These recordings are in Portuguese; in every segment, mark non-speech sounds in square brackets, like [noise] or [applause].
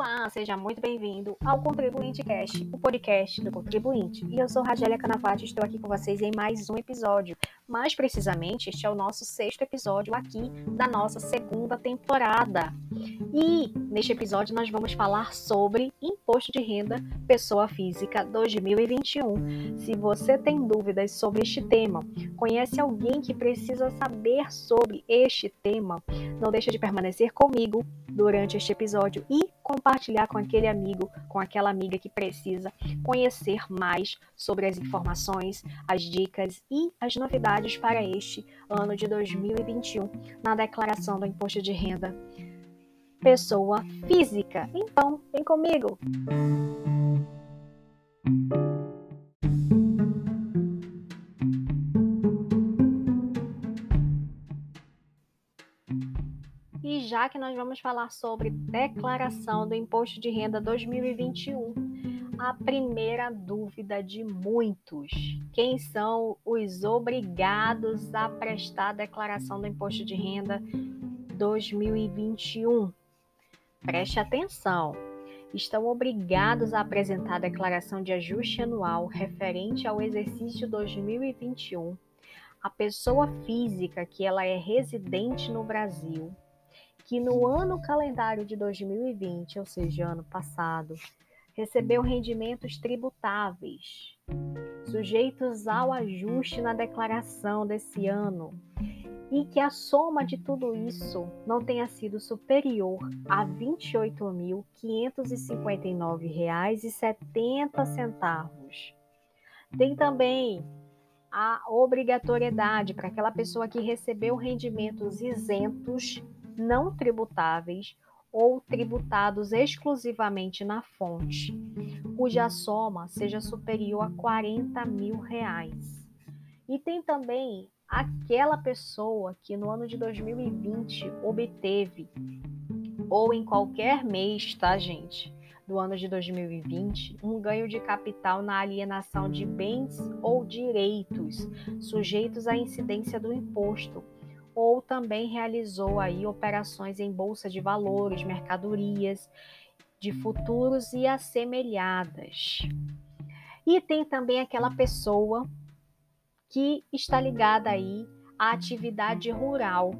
Olá, seja muito bem-vindo ao Contribuinte Cast, o podcast do contribuinte. E eu sou Ragélia Canavati, estou aqui com vocês em mais um episódio. Mais precisamente, este é o nosso sexto episódio aqui da nossa segunda temporada. E neste episódio nós vamos falar sobre Imposto de Renda Pessoa Física 2021. Se você tem dúvidas sobre este tema, conhece alguém que precisa saber sobre este tema, não deixe de permanecer comigo durante este episódio e compartilhar com aquele amigo, com aquela amiga que precisa conhecer mais sobre as informações, as dicas e as novidades para este ano de 2021 na declaração do imposto de renda pessoa física. Então, vem comigo. Já que nós vamos falar sobre declaração do Imposto de Renda 2021, a primeira dúvida de muitos: quem são os obrigados a prestar a declaração do Imposto de Renda 2021? Preste atenção. Estão obrigados a apresentar a declaração de ajuste anual referente ao exercício 2021 a pessoa física que ela é residente no Brasil que no ano calendário de 2020, ou seja, ano passado, recebeu rendimentos tributáveis, sujeitos ao ajuste na declaração desse ano, e que a soma de tudo isso não tenha sido superior a R$ 28.559,70. Tem também a obrigatoriedade para aquela pessoa que recebeu rendimentos isentos não tributáveis ou tributados exclusivamente na fonte, cuja soma seja superior a 40 mil reais. E tem também aquela pessoa que no ano de 2020 obteve, ou em qualquer mês, tá, gente? Do ano de 2020, um ganho de capital na alienação de bens ou direitos sujeitos à incidência do imposto ou também realizou aí operações em bolsa de valores, mercadorias, de futuros e assemelhadas. E tem também aquela pessoa que está ligada aí à atividade rural.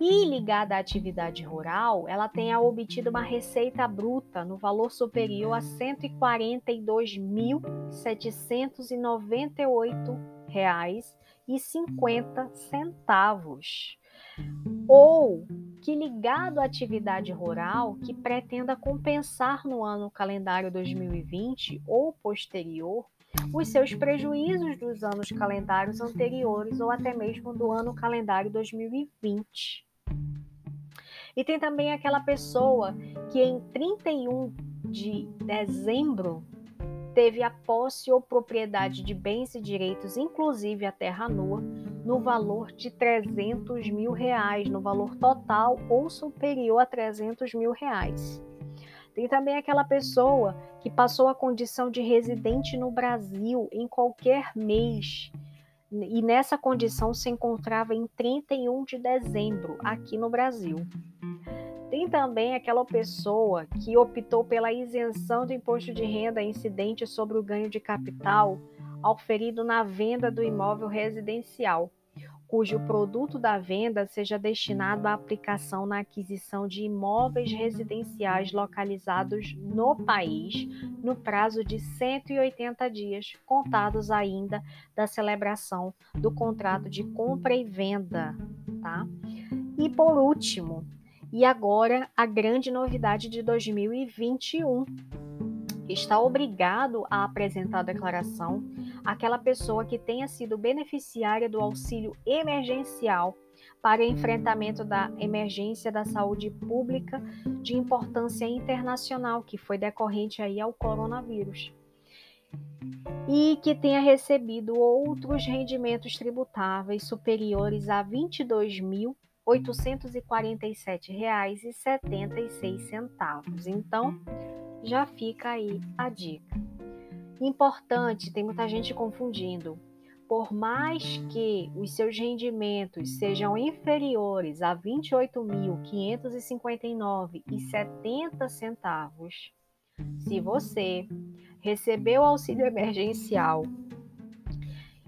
E ligada à atividade rural, ela tenha obtido uma receita bruta no valor superior a R$ 142.798 e 50 centavos. Ou que ligado à atividade rural que pretenda compensar no ano calendário 2020 ou posterior os seus prejuízos dos anos calendários anteriores ou até mesmo do ano calendário 2020. E tem também aquela pessoa que em 31 de dezembro teve a posse ou propriedade de bens e direitos, inclusive a terra nua, no valor de 300 mil reais, no valor total ou superior a 300 mil reais. Tem também aquela pessoa que passou a condição de residente no Brasil em qualquer mês e nessa condição se encontrava em 31 de dezembro aqui no Brasil. Tem também aquela pessoa que optou pela isenção do imposto de renda incidente sobre o ganho de capital auferido na venda do imóvel residencial, cujo produto da venda seja destinado à aplicação na aquisição de imóveis residenciais localizados no país no prazo de 180 dias, contados ainda da celebração do contrato de compra e venda, tá? E por último, e agora a grande novidade de 2021. Está obrigado a apresentar a declaração aquela pessoa que tenha sido beneficiária do auxílio emergencial para enfrentamento da emergência da saúde pública de importância internacional que foi decorrente aí ao coronavírus e que tenha recebido outros rendimentos tributáveis superiores a 22 mil R$ 847,76. Então, já fica aí a dica. Importante, tem muita gente confundindo, por mais que os seus rendimentos sejam inferiores a R$ 28.559,70 centavos, se você recebeu auxílio emergencial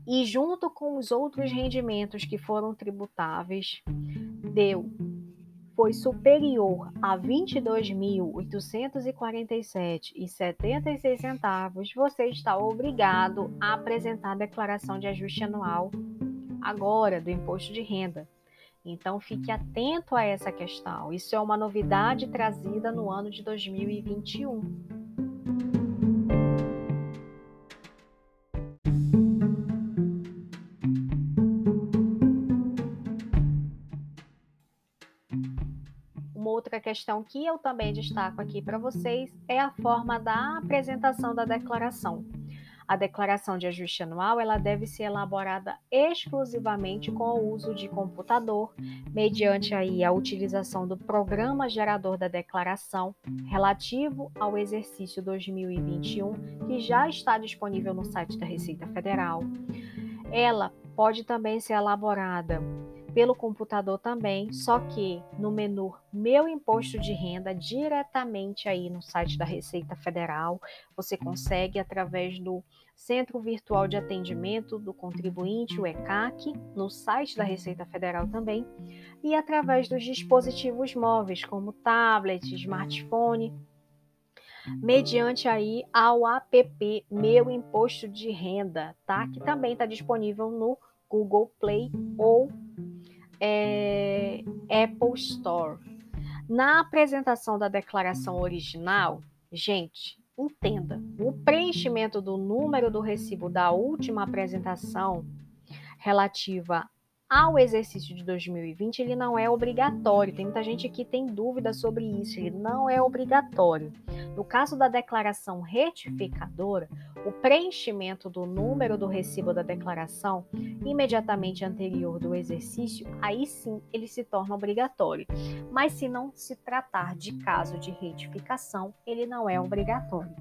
e junto com os outros rendimentos que foram tributáveis, deu foi superior a R$ 22.847,76 centavos, você está obrigado a apresentar a declaração de ajuste anual agora do imposto de renda. Então fique atento a essa questão. Isso é uma novidade trazida no ano de 2021. Questão que eu também destaco aqui para vocês é a forma da apresentação da declaração. A declaração de ajuste anual ela deve ser elaborada exclusivamente com o uso de computador, mediante aí a utilização do programa gerador da declaração relativo ao exercício 2021, que já está disponível no site da Receita Federal. Ela pode também ser elaborada pelo computador também, só que no menu Meu Imposto de Renda, diretamente aí no site da Receita Federal, você consegue através do Centro Virtual de Atendimento do Contribuinte, o ECAC, no site da Receita Federal também, e através dos dispositivos móveis, como tablet, smartphone, mediante aí ao app Meu Imposto de Renda, tá? Que também está disponível no Google Play ou é, Apple Store. Na apresentação da declaração original, gente, entenda, o preenchimento do número do recibo da última apresentação relativa ao exercício de 2020, ele não é obrigatório. Tem muita gente que tem dúvida sobre isso, ele não é obrigatório. No caso da declaração retificadora, o preenchimento do número do recibo da declaração imediatamente anterior do exercício, aí sim ele se torna obrigatório. Mas se não se tratar de caso de retificação, ele não é obrigatório.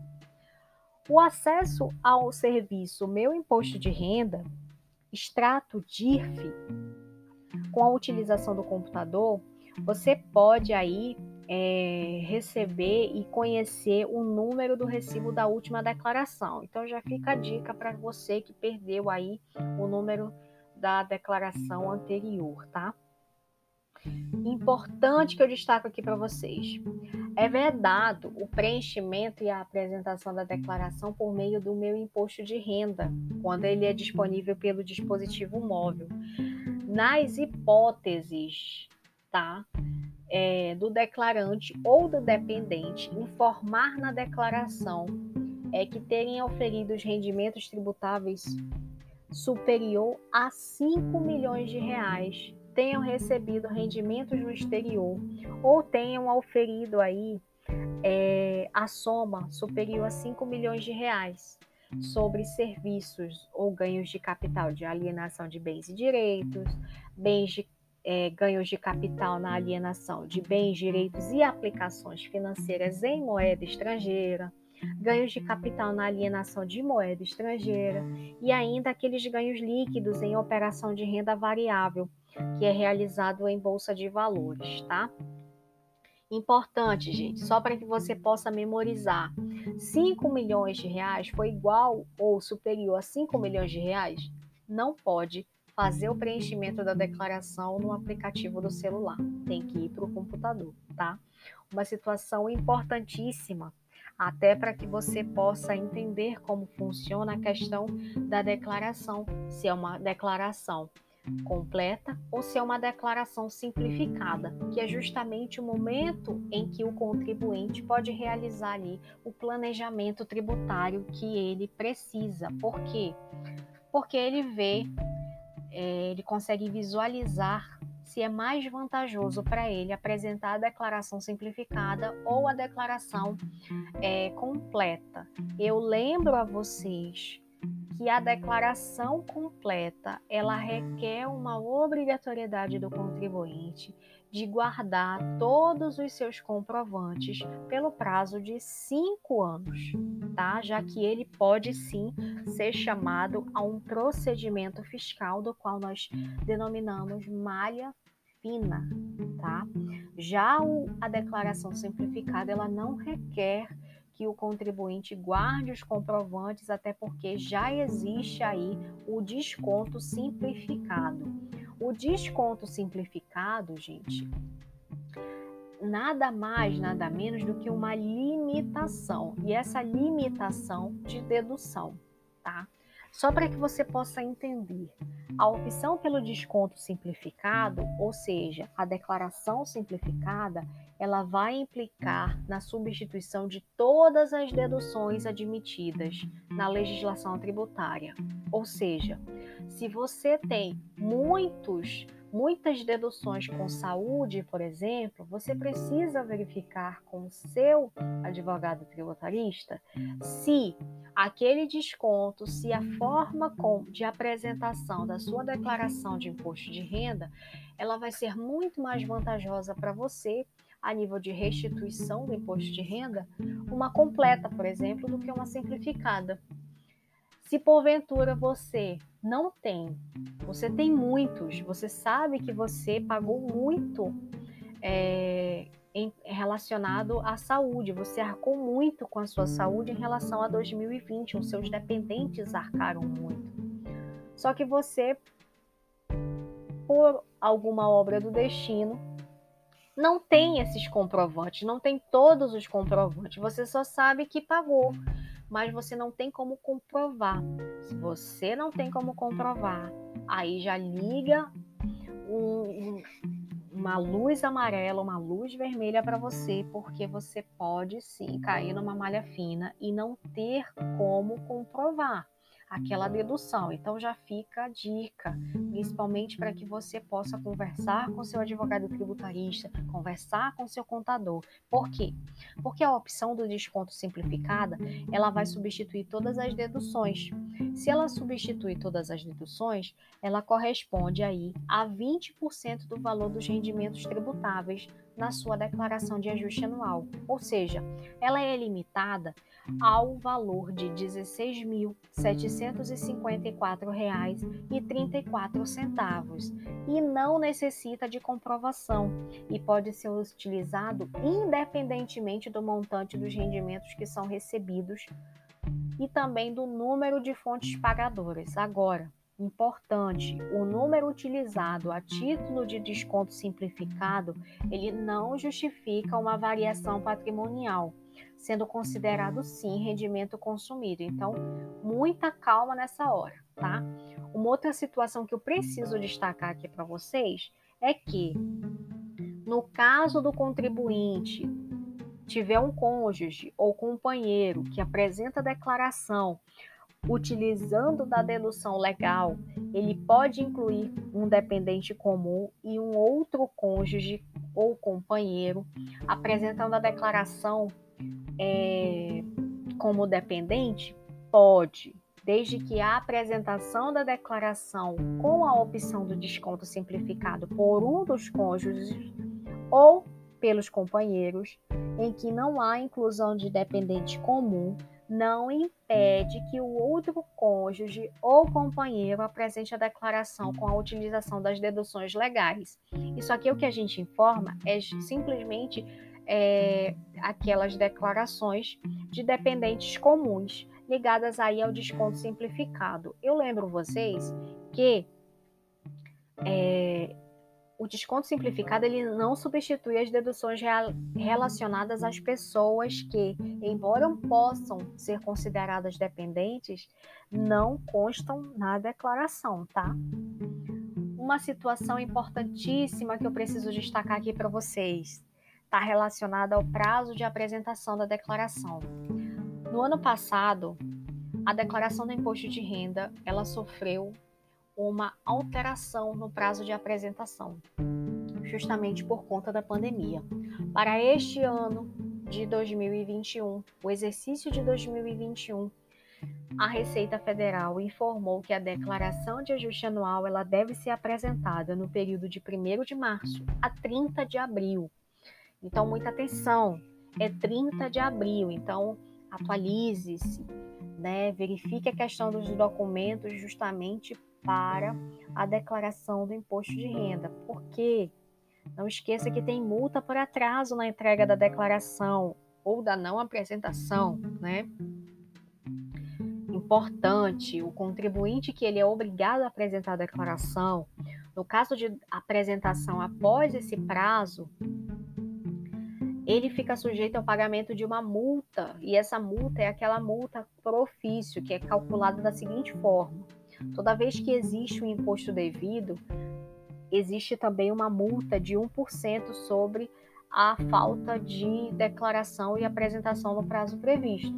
O acesso ao serviço Meu Imposto de Renda extrato DIRF, com a utilização do computador, você pode aí é, receber e conhecer o número do recibo da última declaração. Então já fica a dica para você que perdeu aí o número da declaração anterior, tá? Importante que eu destaco aqui para vocês. É vedado o preenchimento e a apresentação da declaração por meio do meu imposto de renda, quando ele é disponível pelo dispositivo móvel. Nas hipóteses, tá? É, do declarante ou do dependente informar na declaração é que terem oferido os rendimentos tributáveis superior a 5 milhões de reais tenham recebido rendimentos no exterior ou tenham auferido aí é, a soma superior a 5 milhões de reais sobre serviços ou ganhos de capital de alienação de bens e direitos, bens de é, ganhos de capital na alienação de bens, direitos e aplicações financeiras em moeda estrangeira, ganhos de capital na alienação de moeda estrangeira e ainda aqueles ganhos líquidos em operação de renda variável, que é realizado em bolsa de valores, tá? Importante, gente, só para que você possa memorizar. 5 milhões de reais foi igual ou superior a 5 milhões de reais? Não pode fazer o preenchimento da declaração no aplicativo do celular. Tem que ir para o computador, tá? Uma situação importantíssima, até para que você possa entender como funciona a questão da declaração, se é uma declaração completa ou se é uma declaração simplificada, que é justamente o momento em que o contribuinte pode realizar ali o planejamento tributário que ele precisa. Por quê? Porque ele vê, é, ele consegue visualizar se é mais vantajoso para ele apresentar a declaração simplificada ou a declaração é, completa. Eu lembro a vocês que a declaração completa ela requer uma obrigatoriedade do contribuinte de guardar todos os seus comprovantes pelo prazo de cinco anos, tá? Já que ele pode sim ser chamado a um procedimento fiscal do qual nós denominamos malha fina, tá? Já a declaração simplificada ela não requer que o contribuinte guarde os comprovantes, até porque já existe aí o desconto simplificado. O desconto simplificado, gente, nada mais, nada menos do que uma limitação, e essa limitação de dedução, tá? Só para que você possa entender, a opção pelo desconto simplificado, ou seja, a declaração simplificada, ela vai implicar na substituição de todas as deduções admitidas na legislação tributária. Ou seja, se você tem muitos muitas deduções com saúde, por exemplo, você precisa verificar com o seu advogado tributarista se aquele desconto, se a forma com, de apresentação da sua declaração de imposto de renda, ela vai ser muito mais vantajosa para você a nível de restituição do imposto de renda, uma completa, por exemplo, do que uma simplificada. Se porventura você não tem, você tem muitos, você sabe que você pagou muito é, em, relacionado à saúde, você arcou muito com a sua saúde em relação a 2020, os seus dependentes arcaram muito. Só que você, por alguma obra do destino, não tem esses comprovantes, não tem todos os comprovantes, você só sabe que pagou, mas você não tem como comprovar. Se você não tem como comprovar, aí já liga um, uma luz amarela, uma luz vermelha para você, porque você pode sim cair numa malha fina e não ter como comprovar aquela dedução. Então já fica a dica, principalmente para que você possa conversar com seu advogado tributarista, conversar com seu contador. Por quê? Porque a opção do desconto simplificada, ela vai substituir todas as deduções. Se ela substituir todas as deduções, ela corresponde aí a 20% do valor dos rendimentos tributáveis na sua declaração de ajuste anual. Ou seja, ela é limitada ao valor de R$ 16.754,34 e não necessita de comprovação e pode ser utilizado independentemente do montante dos rendimentos que são recebidos e também do número de fontes pagadoras. Agora, importante, o número utilizado a título de desconto simplificado, ele não justifica uma variação patrimonial sendo considerado sim rendimento consumido. Então, muita calma nessa hora, tá? Uma outra situação que eu preciso destacar aqui para vocês é que, no caso do contribuinte tiver um cônjuge ou companheiro que apresenta declaração utilizando da dedução legal, ele pode incluir um dependente comum e um outro cônjuge ou companheiro apresentando a declaração é, como dependente? Pode, desde que a apresentação da declaração com a opção do desconto simplificado por um dos cônjuges ou pelos companheiros, em que não há inclusão de dependente comum, não impede que o outro cônjuge ou companheiro apresente a declaração com a utilização das deduções legais. Isso aqui o que a gente informa é simplesmente é, aquelas declarações de dependentes comuns ligadas aí ao desconto simplificado. Eu lembro vocês que é, o desconto simplificado ele não substitui as deduções relacionadas às pessoas que, embora possam ser consideradas dependentes, não constam na declaração, tá? Uma situação importantíssima que eu preciso destacar aqui para vocês está relacionada ao prazo de apresentação da declaração. No ano passado, a declaração do imposto de renda ela sofreu uma alteração no prazo de apresentação, justamente por conta da pandemia. Para este ano de 2021, o exercício de 2021, a Receita Federal informou que a declaração de ajuste anual ela deve ser apresentada no período de 1 de março a 30 de abril. Então, muita atenção, é 30 de abril, então atualize-se, né? verifique a questão dos documentos justamente para a declaração do imposto de renda. Por quê? Não esqueça que tem multa por atraso na entrega da declaração ou da não apresentação, né? Importante, o contribuinte que ele é obrigado a apresentar a declaração, no caso de apresentação após esse prazo, ele fica sujeito ao pagamento de uma multa, e essa multa é aquela multa por ofício, que é calculada da seguinte forma: toda vez que existe um imposto devido, existe também uma multa de 1% sobre a falta de declaração e apresentação no prazo previsto.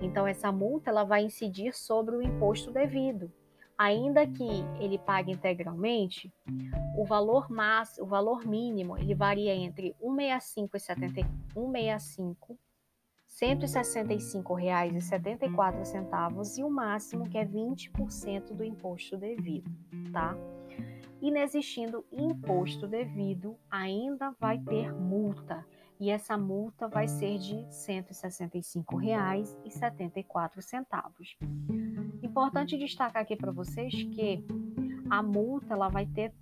Então essa multa ela vai incidir sobre o imposto devido. Ainda que ele pague integralmente, o valor máximo, o valor mínimo, ele varia entre 165 e 70, 165 165 reais e 74 centavos e o máximo que é 20% do imposto devido, tá? Inexistindo imposto devido, ainda vai ter multa, e essa multa vai ser de R$ 165,74. Importante destacar aqui para vocês que a multa ela vai ter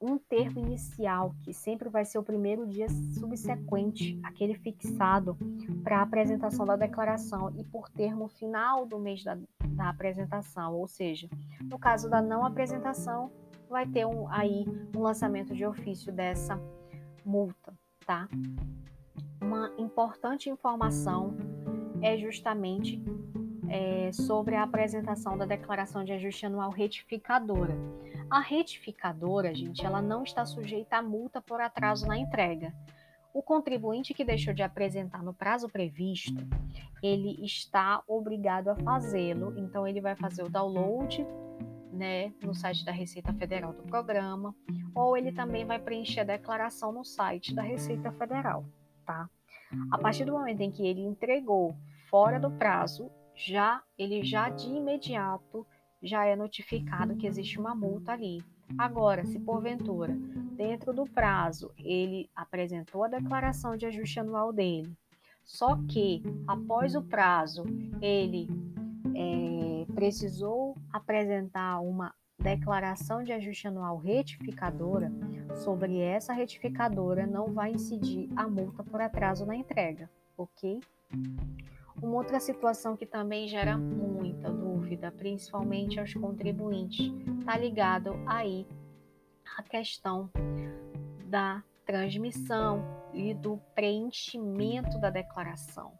um termo inicial, que sempre vai ser o primeiro dia subsequente, aquele fixado para a apresentação da declaração, e por termo final do mês da, da apresentação, ou seja, no caso da não apresentação, vai ter um, aí um lançamento de ofício dessa multa, tá? Uma importante informação é justamente é, sobre a apresentação da declaração de ajuste anual retificadora. A retificadora, gente, ela não está sujeita a multa por atraso na entrega. O contribuinte que deixou de apresentar no prazo previsto, ele está obrigado a fazê-lo, então ele vai fazer o download né, no site da Receita Federal do programa, ou ele também vai preencher a declaração no site da Receita Federal, tá? A partir do momento em que ele entregou fora do prazo, já ele já de imediato já é notificado que existe uma multa ali. Agora, se porventura, dentro do prazo, ele apresentou a declaração de ajuste anual dele, só que após o prazo ele é, precisou apresentar uma declaração de ajuste anual retificadora, sobre essa retificadora não vai incidir a multa por atraso na entrega, ok? Uma outra situação que também gera muita dúvida, principalmente aos contribuintes, está ligado aí à questão da transmissão e do preenchimento da declaração.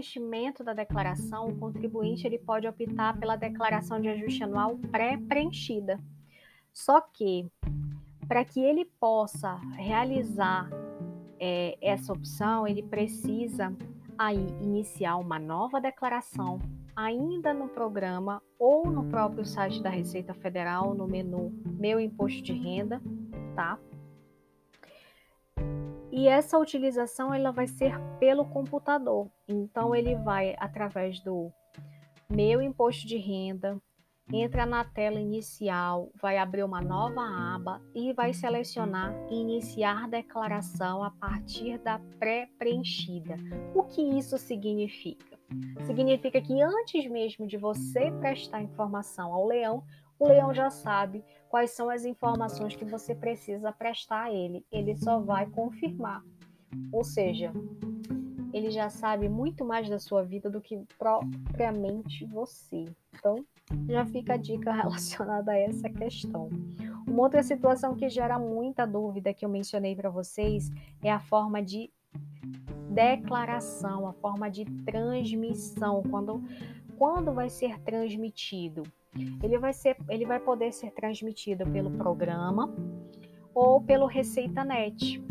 Preenchimento da declaração, o contribuinte ele pode optar pela declaração de ajuste anual pré-preenchida. Só que, para que ele possa realizar é, essa opção, ele precisa aí iniciar uma nova declaração ainda no programa ou no próprio site da Receita Federal, no menu Meu Imposto de Renda, tá? E essa utilização ela vai ser pelo computador. Então ele vai através do meu imposto de renda, entra na tela inicial, vai abrir uma nova aba e vai selecionar iniciar declaração a partir da pré-preenchida. O que isso significa? Significa que antes mesmo de você prestar informação ao leão, o leão já sabe quais são as informações que você precisa prestar a ele. Ele só vai confirmar. Ou seja, ele já sabe muito mais da sua vida do que propriamente você. Então, já fica a dica [laughs] relacionada a essa questão. Uma outra situação que gera muita dúvida que eu mencionei para vocês é a forma de declaração, a forma de transmissão, quando quando vai ser transmitido ele vai, ser, ele vai poder ser transmitido pelo programa ou pelo Receita Net.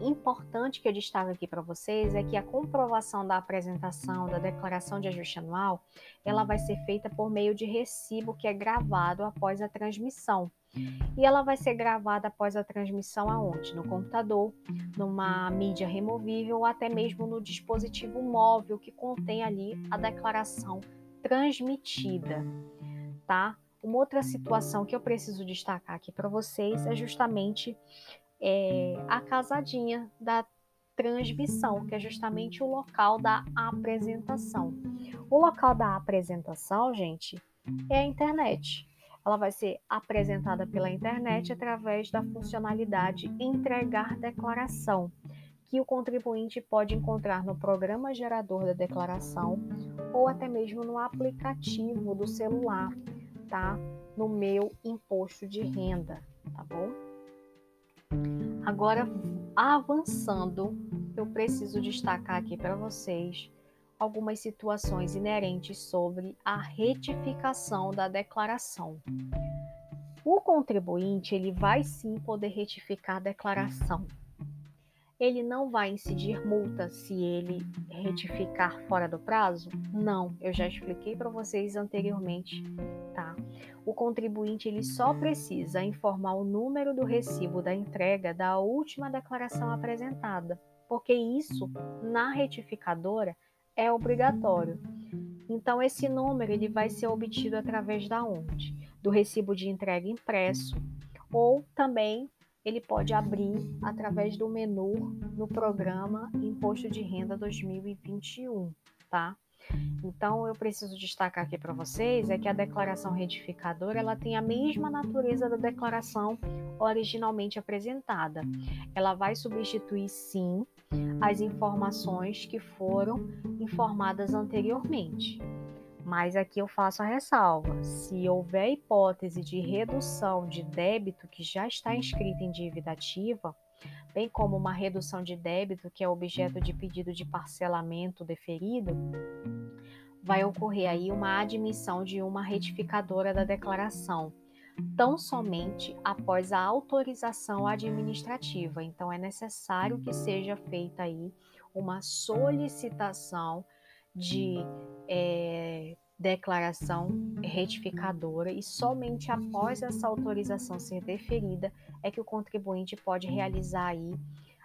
importante que eu destaco aqui para vocês é que a comprovação da apresentação da declaração de ajuste anual, ela vai ser feita por meio de recibo que é gravado após a transmissão. E ela vai ser gravada após a transmissão aonde? No computador, numa mídia removível ou até mesmo no dispositivo móvel que contém ali a declaração transmitida, tá? Uma outra situação que eu preciso destacar aqui para vocês é justamente é, a casadinha da transmissão, que é justamente o local da apresentação. O local da apresentação, gente, é a internet. Ela vai ser apresentada pela internet através da funcionalidade entregar declaração, que o contribuinte pode encontrar no programa gerador da declaração ou até mesmo no aplicativo do celular, tá? No meu imposto de renda, tá bom? Agora, avançando, eu preciso destacar aqui para vocês algumas situações inerentes sobre a retificação da declaração. O contribuinte ele vai sim poder retificar a declaração. Ele não vai incidir multa se ele retificar fora do prazo? Não, eu já expliquei para vocês anteriormente, tá? o contribuinte ele só precisa informar o número do recibo da entrega da última declaração apresentada, porque isso na retificadora é obrigatório. Então esse número ele vai ser obtido através da onde? Do recibo de entrega impresso ou também ele pode abrir através do menu no programa Imposto de Renda 2021, tá? Então, eu preciso destacar aqui para vocês é que a declaração retificadora ela tem a mesma natureza da declaração originalmente apresentada. Ela vai substituir, sim, as informações que foram informadas anteriormente. Mas aqui eu faço a ressalva: se houver hipótese de redução de débito que já está inscrita em dívida ativa, bem como uma redução de débito que é objeto de pedido de parcelamento deferido, vai ocorrer aí uma admissão de uma retificadora da declaração, tão somente após a autorização administrativa. Então é necessário que seja feita aí uma solicitação de é, declaração retificadora e somente após essa autorização ser deferida é que o contribuinte pode realizar aí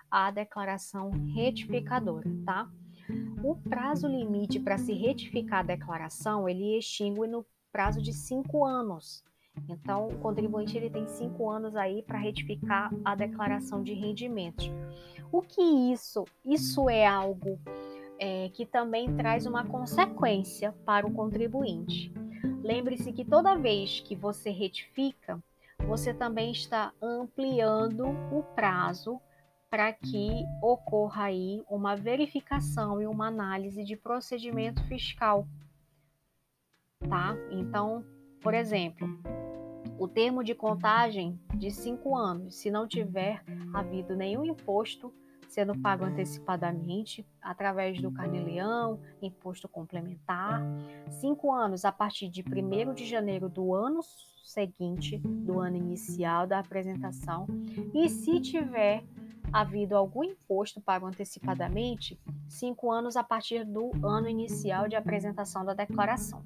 a declaração retificadora, tá? O prazo limite para se retificar a declaração ele extingue no prazo de cinco anos. Então, o contribuinte ele tem cinco anos aí para retificar a declaração de rendimentos. O que isso? Isso é algo é, que também traz uma consequência para o contribuinte. Lembre-se que toda vez que você retifica, você também está ampliando o prazo para que ocorra aí uma verificação e uma análise de procedimento fiscal. Tá? Então, por exemplo, o termo de contagem de cinco anos, se não tiver havido nenhum imposto sendo pago antecipadamente através do carnê-leão, imposto complementar. Cinco anos a partir de 1 de janeiro do ano seguinte, do ano inicial da apresentação. E se tiver havido algum imposto pago antecipadamente, cinco anos a partir do ano inicial de apresentação da declaração.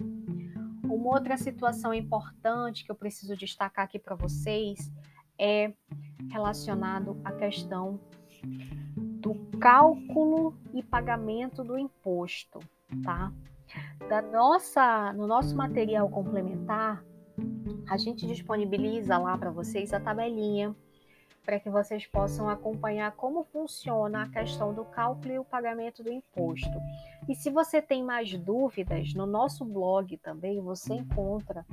Uma outra situação importante que eu preciso destacar aqui para vocês é relacionado à questão do cálculo e pagamento do imposto, tá? Da nossa, no nosso material complementar, a gente disponibiliza lá para vocês a tabelinha para que vocês possam acompanhar como funciona a questão do cálculo e o pagamento do imposto. E se você tem mais dúvidas, no nosso blog também você encontra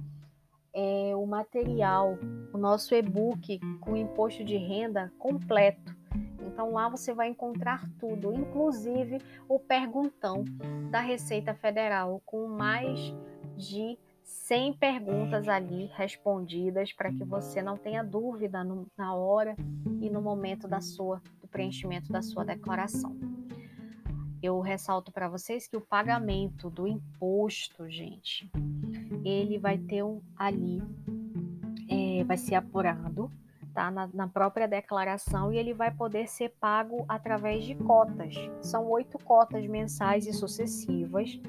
é, o material, o nosso e-book com imposto de renda completo. Então lá você vai encontrar tudo, inclusive o perguntão da Receita Federal com mais de 100 perguntas ali respondidas para que você não tenha dúvida no, na hora e no momento da sua do preenchimento da sua declaração. Eu ressalto para vocês que o pagamento do imposto, gente, ele vai ter um, ali, é, vai ser apurado tá? Na, na, própria declaração e ele vai poder ser pago através de cotas. São oito cotas mensais e sucessivas,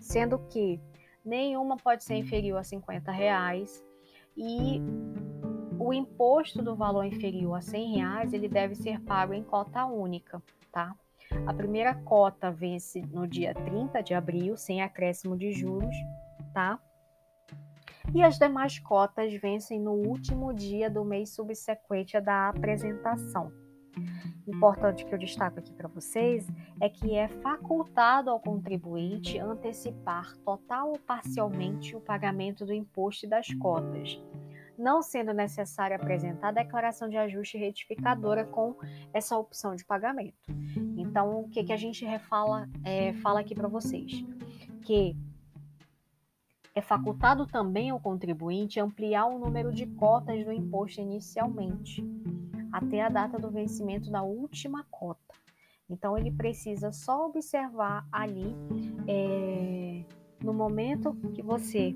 sendo que nenhuma pode ser inferior a 50 reais e o imposto do valor inferior a 100 reais ele deve ser pago em cota única, tá? A primeira cota vence no dia 30 de abril, sem acréscimo de juros, tá? E as demais cotas vencem no último dia do mês subsequente da apresentação. Importante que eu destaco aqui para vocês é que é facultado ao contribuinte antecipar total ou parcialmente o pagamento do imposto e das cotas, não sendo necessário apresentar a declaração de ajuste retificadora com essa opção de pagamento. Então, o que, que a gente refala, é, fala aqui para vocês? Que é facultado também ao contribuinte ampliar o número de cotas do imposto inicialmente, até a data do vencimento da última cota. Então, ele precisa só observar ali, é, no momento que você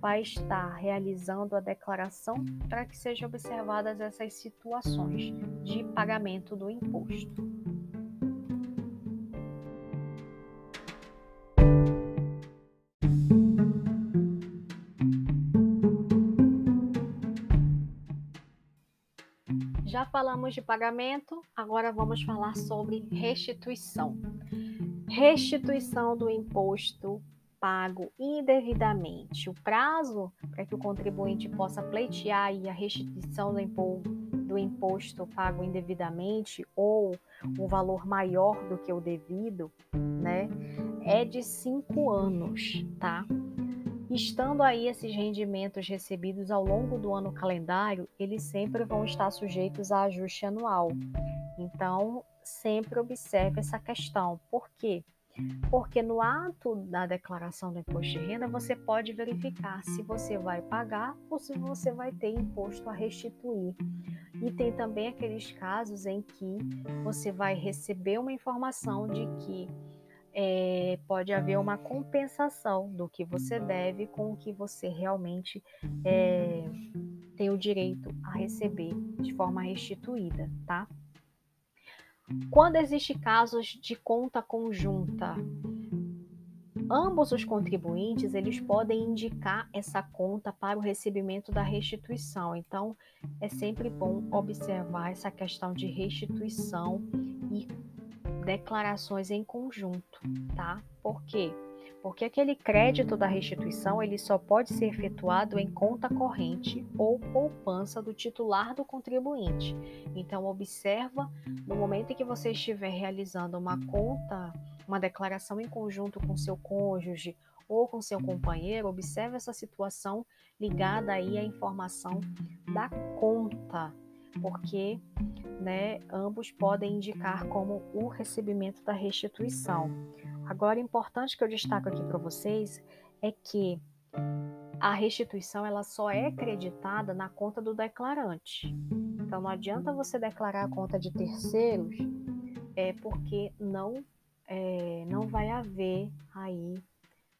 vai estar realizando a declaração, para que sejam observadas essas situações de pagamento do imposto. Falamos de pagamento, agora vamos falar sobre restituição. Restituição do imposto pago indevidamente. O prazo para que o contribuinte possa pleitear a restituição do imposto, do imposto pago indevidamente ou um valor maior do que o devido, né, é de cinco anos, tá? Estando aí esses rendimentos recebidos ao longo do ano calendário, eles sempre vão estar sujeitos a ajuste anual. Então, sempre observe essa questão. Por quê? Porque no ato da declaração do imposto de renda, você pode verificar se você vai pagar ou se você vai ter imposto a restituir. E tem também aqueles casos em que você vai receber uma informação de que é, pode haver uma compensação do que você deve com o que você realmente é, tem o direito a receber de forma restituída, tá? Quando existe casos de conta conjunta, ambos os contribuintes eles podem indicar essa conta para o recebimento da restituição. Então, é sempre bom observar essa questão de restituição e declarações em conjunto, tá? Por quê? Porque aquele crédito da restituição ele só pode ser efetuado em conta corrente ou poupança do titular do contribuinte. Então observa no momento em que você estiver realizando uma conta, uma declaração em conjunto com seu cônjuge ou com seu companheiro, observe essa situação ligada aí à informação da conta, porque né, ambos podem indicar como o recebimento da restituição. Agora, importante que eu destaco aqui para vocês é que a restituição ela só é creditada na conta do declarante. Então, não adianta você declarar a conta de terceiros, é porque não é, não vai haver aí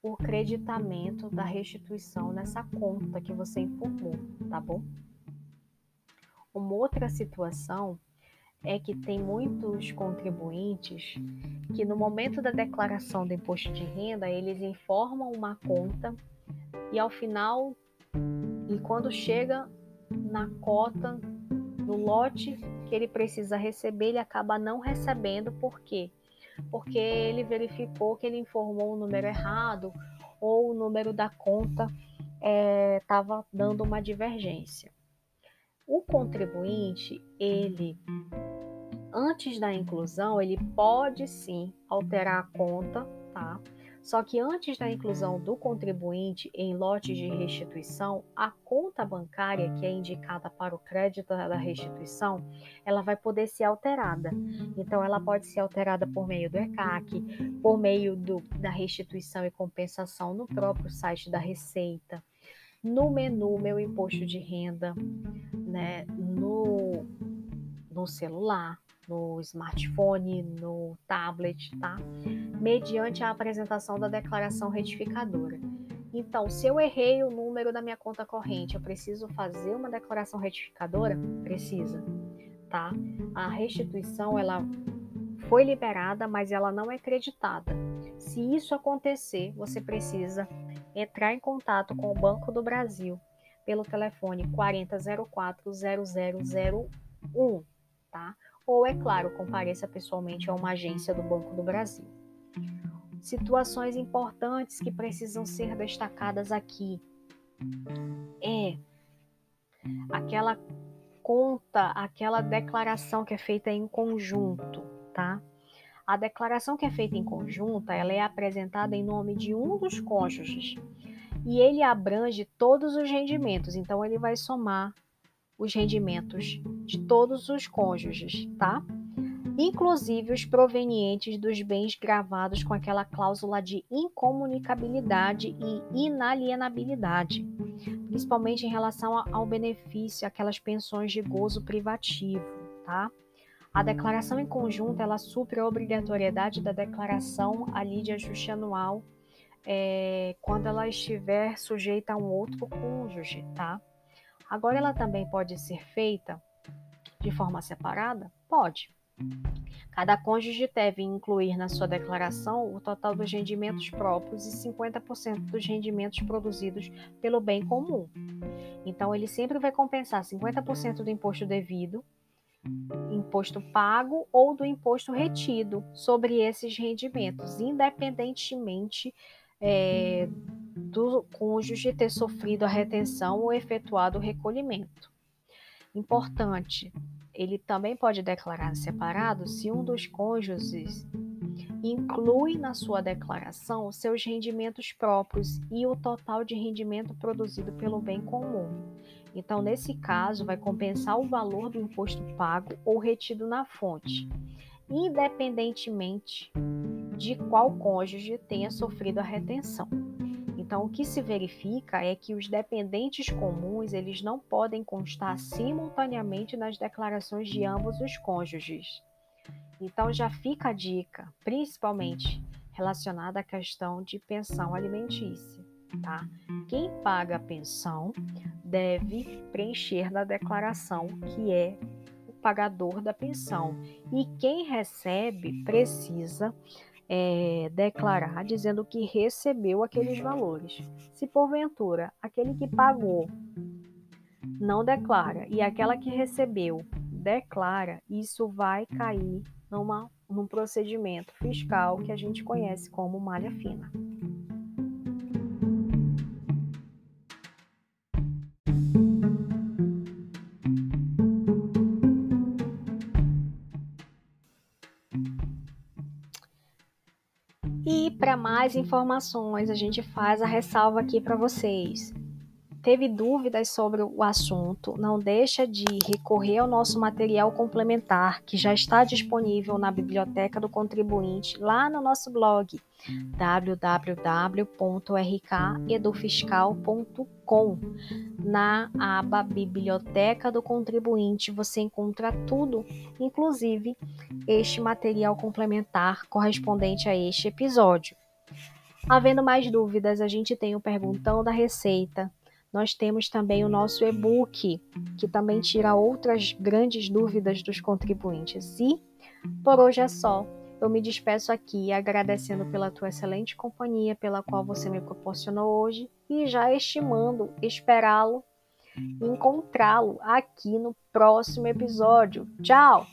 o creditamento da restituição nessa conta que você informou, tá bom? Uma outra situação é que tem muitos contribuintes que no momento da declaração do imposto de renda, eles informam uma conta e ao final e quando chega na cota, no lote que ele precisa receber, ele acaba não recebendo, por quê? Porque ele verificou que ele informou o número errado ou o número da conta estava é, dando uma divergência. O contribuinte, ele antes da inclusão, ele pode sim alterar a conta, tá? Só que antes da inclusão do contribuinte em lotes de restituição, a conta bancária que é indicada para o crédito da restituição, ela vai poder ser alterada. Então, ela pode ser alterada por meio do ECAC, por meio do, da restituição e compensação no próprio site da Receita, no menu Meu Imposto de Renda, né, no, no celular, no smartphone, no tablet, tá? Mediante a apresentação da declaração retificadora. Então, se eu errei o número da minha conta corrente, eu preciso fazer uma declaração retificadora? Precisa, tá? A restituição ela foi liberada, mas ela não é creditada. Se isso acontecer, você precisa entrar em contato com o Banco do Brasil pelo telefone 40040001, tá? Ou é claro, compareça pessoalmente a uma agência do Banco do Brasil. Situações importantes que precisam ser destacadas aqui é aquela conta, aquela declaração que é feita em conjunto, tá? A declaração que é feita em conjunto, ela é apresentada em nome de um dos cônjuges e ele abrange todos os rendimentos, então ele vai somar os rendimentos de todos os cônjuges, tá? inclusive os provenientes dos bens gravados com aquela cláusula de incomunicabilidade e inalienabilidade, principalmente em relação ao benefício, aquelas pensões de gozo privativo, tá? A declaração em conjunto, ela supre a obrigatoriedade da declaração ali de ajuste anual é, quando ela estiver sujeita a um outro cônjuge, tá? Agora, ela também pode ser feita de forma separada? Pode. Cada cônjuge deve incluir na sua declaração o total dos rendimentos próprios e 50% dos rendimentos produzidos pelo bem comum. Então, ele sempre vai compensar 50% do imposto devido, imposto pago ou do imposto retido sobre esses rendimentos, independentemente é, do cônjuge ter sofrido a retenção ou efetuado o recolhimento. Importante, ele também pode declarar separado se um dos cônjuges inclui na sua declaração seus rendimentos próprios e o total de rendimento produzido pelo bem comum. Então, nesse caso, vai compensar o valor do imposto pago ou retido na fonte, independentemente de qual cônjuge tenha sofrido a retenção. Então, o que se verifica é que os dependentes comuns eles não podem constar simultaneamente nas declarações de ambos os cônjuges. Então, já fica a dica, principalmente relacionada à questão de pensão alimentícia. Tá? Quem paga a pensão deve preencher na declaração que é o pagador da pensão e quem recebe precisa é, declarar dizendo que recebeu aqueles valores. Se porventura aquele que pagou não declara e aquela que recebeu declara, isso vai cair numa, num procedimento fiscal que a gente conhece como malha fina. Para mais informações, a gente faz a ressalva aqui para vocês. Teve dúvidas sobre o assunto? Não deixa de recorrer ao nosso material complementar, que já está disponível na biblioteca do contribuinte, lá no nosso blog www.rkedufiscal.com. Na aba Biblioteca do Contribuinte você encontra tudo, inclusive este material complementar correspondente a este episódio. Havendo mais dúvidas, a gente tem o Perguntão da Receita. Nós temos também o nosso e-book, que também tira outras grandes dúvidas dos contribuintes. E por hoje é só. Eu me despeço aqui agradecendo pela tua excelente companhia, pela qual você me proporcionou hoje e já estimando esperá-lo encontrá-lo aqui no próximo episódio. Tchau!